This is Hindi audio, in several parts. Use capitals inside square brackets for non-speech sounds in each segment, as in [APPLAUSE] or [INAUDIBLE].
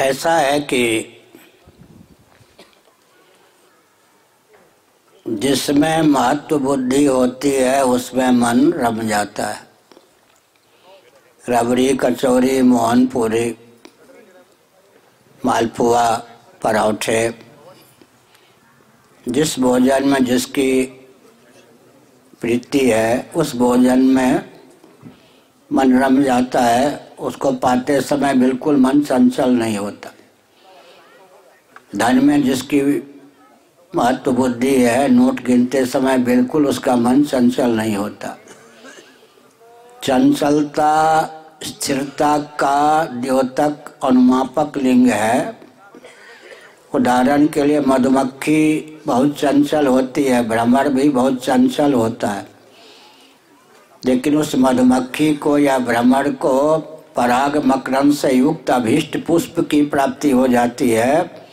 ऐसा है कि जिसमें महत्व बुद्धि होती है, उसमें मन रम जाता है। रबड़ी, कचौरी, मोहनपुरी, मालपुआ, पराठे, जिस भोजन में जिसकी प्रीति है, उस भोजन में मन रम जाता है, उसको पाते समय बिल्कुल मन चंचल नहीं होता। धन में जिसकी महत्व बुद्धि है, नोट गिनते समय बिल्कुल उसका मन चंचल नहीं होता। चंचलता, स्थिरता का द्योतक अनुमापक लिंग है। उदाहरण के लिए मधुमक्खी बहुत चंचल होती है, भ्रमर भी बहुत चंचल होता है। लेकिन उस मधुमक्खी को या भ्रमर को पराग मकरंद से युक्त अभीष्ट पुष्प की प्राप्ति हो जाती है।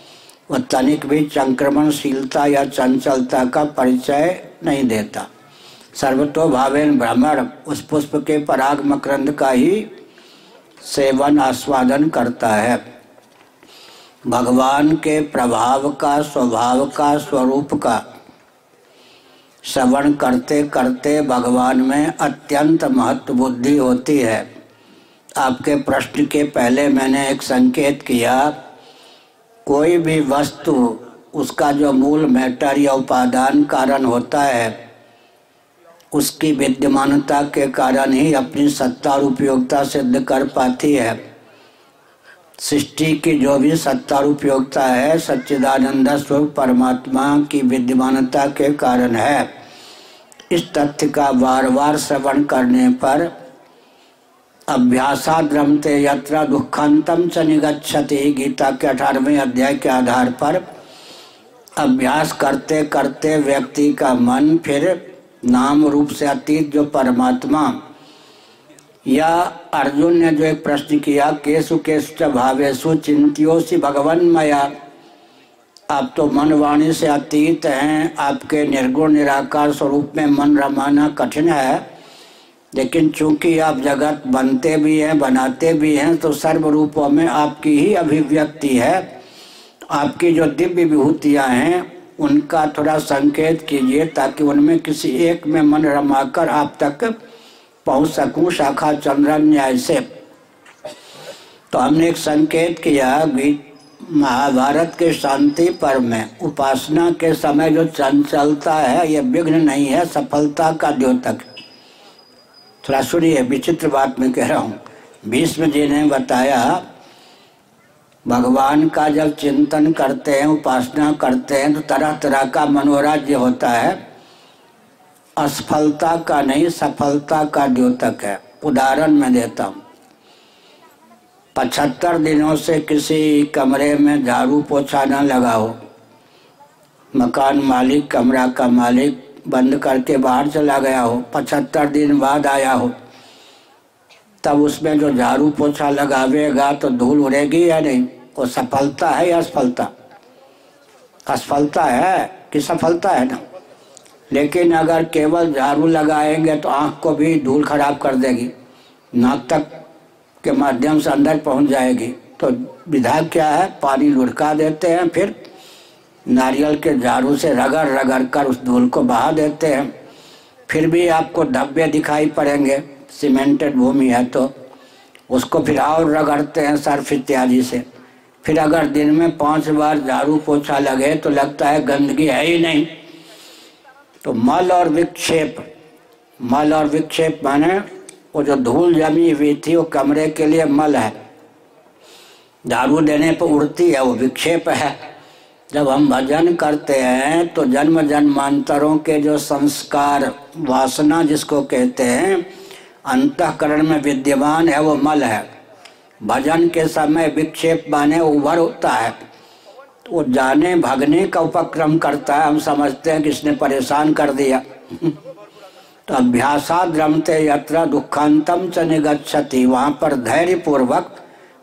वह तनिक भी संक्रमणशीलता या चंचलता का परिचय नहीं देता। सर्वतो भावेन भ्रमर उस पुष्प के पराग मकरंद का ही सेवन आस्वादन करता है। भगवान के प्रभाव का, स्वभाव का, स्वरूप का श्रवण करते करते भगवान में अत्यंत महत्व बुद्धि होती है। आपके प्रश्न के पहले मैंने एक संकेत किया, कोई भी वस्तु, उसका जो मूल मैटर या उपादान कारण होता है, उसकी विद्यमानता के कारण ही अपनी सत्ता और उपयोगिता सिद्ध कर पाती है। सृष्टि की जो भी सत्ता और उपयोगिता है, सच्चिदानंद स्वरूप परमात्मा की विद्यमानता के कारण है। इस तथ्य का बार बार श्रवण करने पर अभ्यासाद्रमते यत्र दुखांतम च निगच्छति। गीता के अठारहवें अध्याय के आधार पर अभ्यास करते करते व्यक्ति का मन फिर नाम रूप से अतीत जो परमात्मा या अर्जुन ने जो एक प्रश्न किया, केसु केसु भावेशु चिंतियोसी भगवन मया आप तो मन वाणी से अतीत हैं, आपके निर्गुण निराकार स्वरूप में मन रमाना कठिन है, लेकिन चूँकि आप जगत बनते भी हैं, बनाते भी हैं तो सर्व रूपों में आपकी ही अभिव्यक्ति है। आपकी जो दिव्य विभूतियाँ हैं, उनका थोड़ा संकेत कीजिए, ताकि उनमें किसी एक में मन रमाकर आप तक पहुँच सकूँ शाखा चंद्रन न्याय से। तो हमने एक संकेत किया महाभारत के शांति पर्व में, उपासना के समय जो चंचलता है, ये विघ्न नहीं है, सफलता का द्योतक। थोड़ा सुनिए, विचित्र बात मैं कह रहा हूँ। भीष्म जी ने बताया, भगवान का जब चिंतन करते हैं, उपासना करते हैं तो तरह तरह का मनोराज्य होता है। असफलता का नहीं, सफलता का द्योतक है। उदाहरण मैं देता हूँ। पचहत्तर दिनों से किसी कमरे में झाड़ू पोछा न लगा हो मकान मालिक, कमरा का मालिक बंद करके बाहर चला गया हो। पचहत्तर दिन बाद आया हो। तब उसमें जो झाड़ू पोछा लगावेगा तो धूल उड़ेगी या नहीं? वो सफलता है या असफलता? असफलता है कि सफलता है ना? लेकिन अगर केवल झाड़ू लगाएँगे तो आँख को भी धूल खराब कर देगी। नाक तक के माध्यम से अंदर पहुँच जाएगी। तो विधा क्या है? पानी लुढ़का देते हैं, फिर नारियल के झाड़ू से रगड़ रगड़ कर उस धूल को बहा देते हैं। फिर भी आपको धब्बे दिखाई पड़ेंगे। सीमेंटेड भूमि है तो उसको फिर और रगड़ते हैं सर्फ इत्यादि से। फिर अगर दिन में पाँच बार झाड़ू पोछा लगे तो लगता है गंदगी है ही नहीं। तो मल और विक्षेप, मल और विक्षेप माने वो जो धूल जमी हुई थी, वो कमरे के लिए मल है। झाड़ू देने पर उड़ती है, वो विक्षेप है। जब हम भजन करते हैं तो जन्म जन्मांतरों के जो संस्कार, वासना जिसको कहते हैं, अंतकरण में विद्यमान है, वो मल है। भजन के समय विक्षेप माने उभर होता है। वो जाने, भागने का उपक्रम करता है। हम समझते हैं कि इसने परेशान कर दिया। [LAUGHS] तो अभ्यासा द्रमते यत्र दुखांतम च निगच्छति। वहाँ पर धैर्य पूर्वक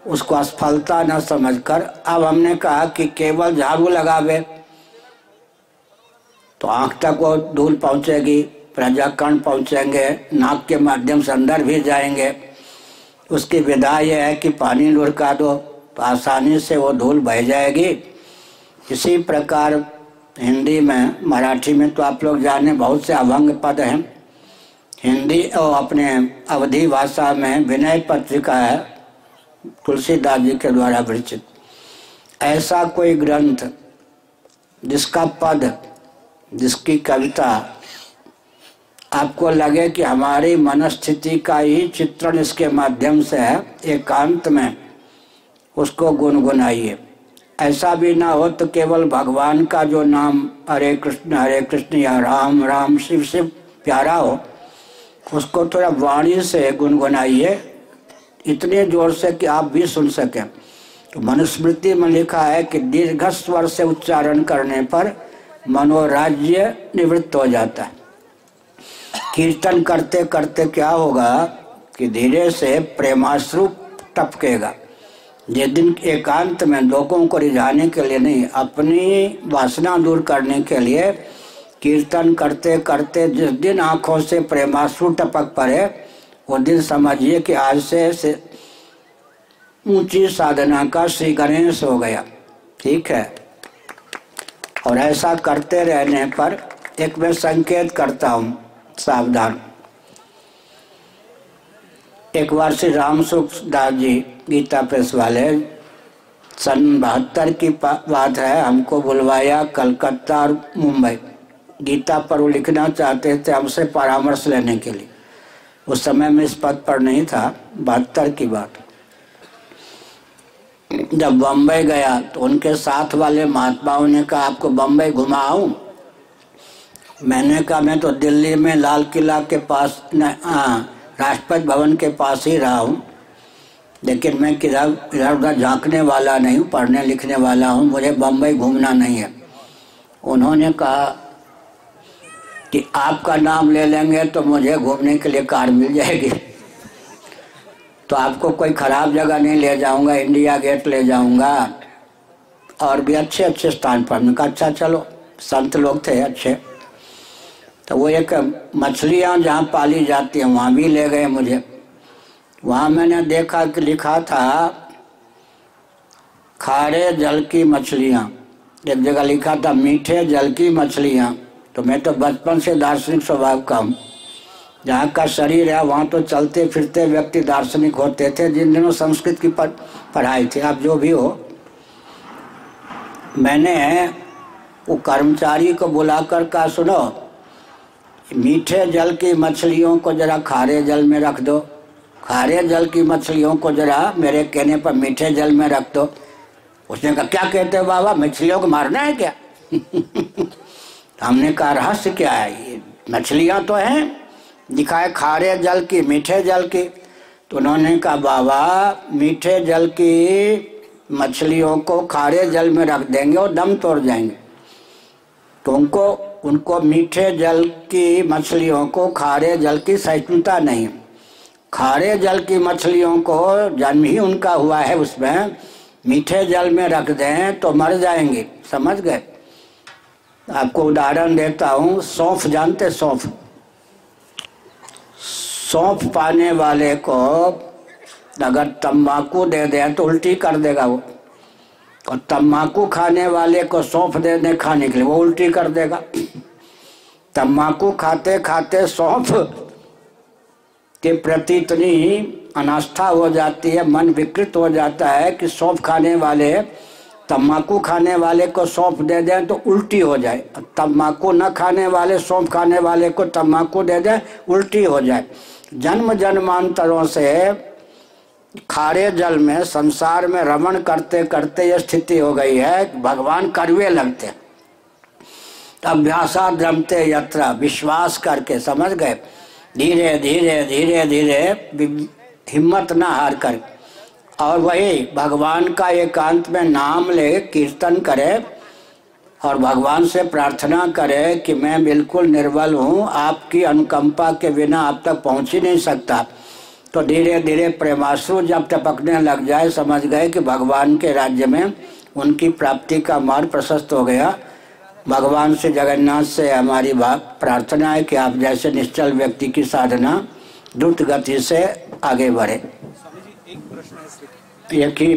उसको असफलता न समझकर अब हमने कहा कि केवल झाड़ू लगावे तो आँख तक वो धूल पहुंचेगी, प्रजाकरण पहुँचेंगे, नाक के माध्यम से अंदर भी जाएँगे। उसकी विधा यह है कि पानी लुढ़का दो तो आसानी से वो धूल बह जाएगी। इसी प्रकार हिंदी में, मराठी में तो आप लोग जाने, बहुत से अभंग पद हैं। हिंदी और अपने अवधि भाषा में विनय पत्रिका है, तुलसीदास जी के द्वारा विरचित। ऐसा कोई ग्रंथ जिसका पद, जिसकी कविता आपको लगे कि हमारी मनस्थिति का ही चित्रण इसके माध्यम से है, एकांत में उसको गुनगुनाइए। ऐसा भी ना हो तो केवल भगवान का जो नाम हरे कृष्ण हरे कृष्ण या राम राम शिव शिव प्यारा हो, उसको थोड़ा वाणी से गुनगुनाइए, इतने ज़ोर से कि आप भी सुन सकें। तो मनुस्मृति में लिखा है कि दीर्घ स्वर से उच्चारण करने पर मनोराज्य निवृत्त हो जाता है। कीर्तन करते करते क्या होगा कि धीरे से प्रेमाश्रु टपकेगा। जिस दिन एकांत में लोगों को रिझाने के लिए नहीं अपनी वासना दूर करने के लिए कीर्तन करते करते जिस दिन आँखों से प्रेमाश्रु टपक पड़े वो दिन समझिए कि आज से, से ऊँची साधना का श्री गणेश हो गया। ठीक है? और ऐसा करते रहने पर एक मैं संकेत करता हूँ सावधान। एक बार श्री राम सुख दास जी गीता प्रेस वाले, सन बहत्तर की बात है, हमको बुलवाया कलकत्ता और मुंबई। गीता पर वो लिखना चाहते थे हमसे परामर्श लेने के लिए। उस समय में इस पद पर नहीं था, बहत्तर की बात। जब बम्बई गया तो उनके साथ वाले महात्माओं ने कहा, आपको बम्बई घुमाऊं? मैंने कहा, मैं तो दिल्ली में लाल किला के पास राष्ट्रपति भवन के पास ही रहा हूँ। लेकिन मैं किधर इधर उधर झांकने वाला नहीं हूँ, पढ़ने लिखने वाला हूँ। मुझे बम्बई घूमना नहीं है। उन्होंने कहा कि आपका नाम ले लेंगे तो मुझे घूमने के लिए कार मिल जाएगी। तो आपको कोई ख़राब जगह नहीं ले जाऊँगा, इंडिया गेट ले जाऊँगा। और भी अच्छे अच्छे स्थान पर। मैं कहा अच्छा चलो। संत लोग थे अच्छे। तो वो एक मछलियाँ जहाँ पाली जाती हैं, वहाँ भी ले गए मुझे। वहाँ मैंने देखा कि लिखा था, खारे जल की मछलियाँ। एक जगह लिखा था, मीठे जल की मछलियाँ। तो मैं तो बचपन से दार्शनिक स्वभाव का हूँ। जहाँ का शरीर है, वहाँ तो चलते फिरते व्यक्ति दार्शनिक होते थे। जिन दिनों संस्कृत की पढ़ाई थी, आप जो भी हो, मैंने वो कर्मचारी को बुलाकर कहा, सुनो मीठे जल की मछलियों को जरा खारे जल में रख दो। खारे जल की मछलियों को जरा मेरे कहने पर मीठे जल में रख दो। उसने कहा, क्या कहते हो बाबा? मछलियों को मारना है क्या? [LAUGHS] हमने कहा, रहस्य क्या है? ये मछलियाँ तो हैं। दिखाए खारे जल की, मीठे जल की। तो उन्होंने कहा, बाबा, मीठे जल की मछलियों को खारे जल में रख देंगे और दम तोड़ जाएँगे। तो उनको उनको मीठे जल की मछलियों को खारे जल की सहिष्णुता नहीं। खारे जल की मछलियों को जन्म ही उनका हुआ है, उसमें मीठे जल में रख दें तो मर जाएँगे। समझ गए? आपको उदाहरण देता हूँ, सौंफ, जानते सौंफ? सौंफ पाने वाले को अगर तम्बाकू दे दें तो उल्टी कर देगा वो। और तम्बाकू खाने वाले को सौंफ दे दें खाने के लिए, वो उल्टी कर देगा। तम्बाकू खाते खाते सौंफ के प्रति इतनी अनास्था हो जाती है, मन विकृत हो जाता है कि सौंफ खाने वाले, तम्बाकू खाने वाले को सौंफ दे दें तो उल्टी हो जाए। तम्बाकू न खाने वाले, सौंफ खाने वाले को तम्बाकू दे दें, उल्टी हो जाए। जन्म जन्मांतरों से खारे जल में, संसार में रमण करते करते यह स्थिति हो गई है, भगवान करवे लगते अभ्यासा द्रमते यात्रा विश्वास करके समझ गए। धीरे धीरे धीरे धीरे हिम्मत ना हार कर। और वही भगवान का एकांत में नाम ले कीर्तन करे और भगवान से प्रार्थना करे कि मैं बिल्कुल निर्बल हूँ, आपकी अनुकंपा के बिना आप तक पहुँच ही नहीं सकता। तो धीरे धीरे प्रेमाश्रु जब टपकने लग जाए, समझ गए कि भगवान के राज्य में उनकी प्राप्ति का मार्ग प्रशस्त हो गया। भगवान से जगन्नाथ से हमारी बात प्रार्थना है कि आप जैसे निश्चल व्यक्ति की साधना द्रुत गति से आगे बढ़े। एक ही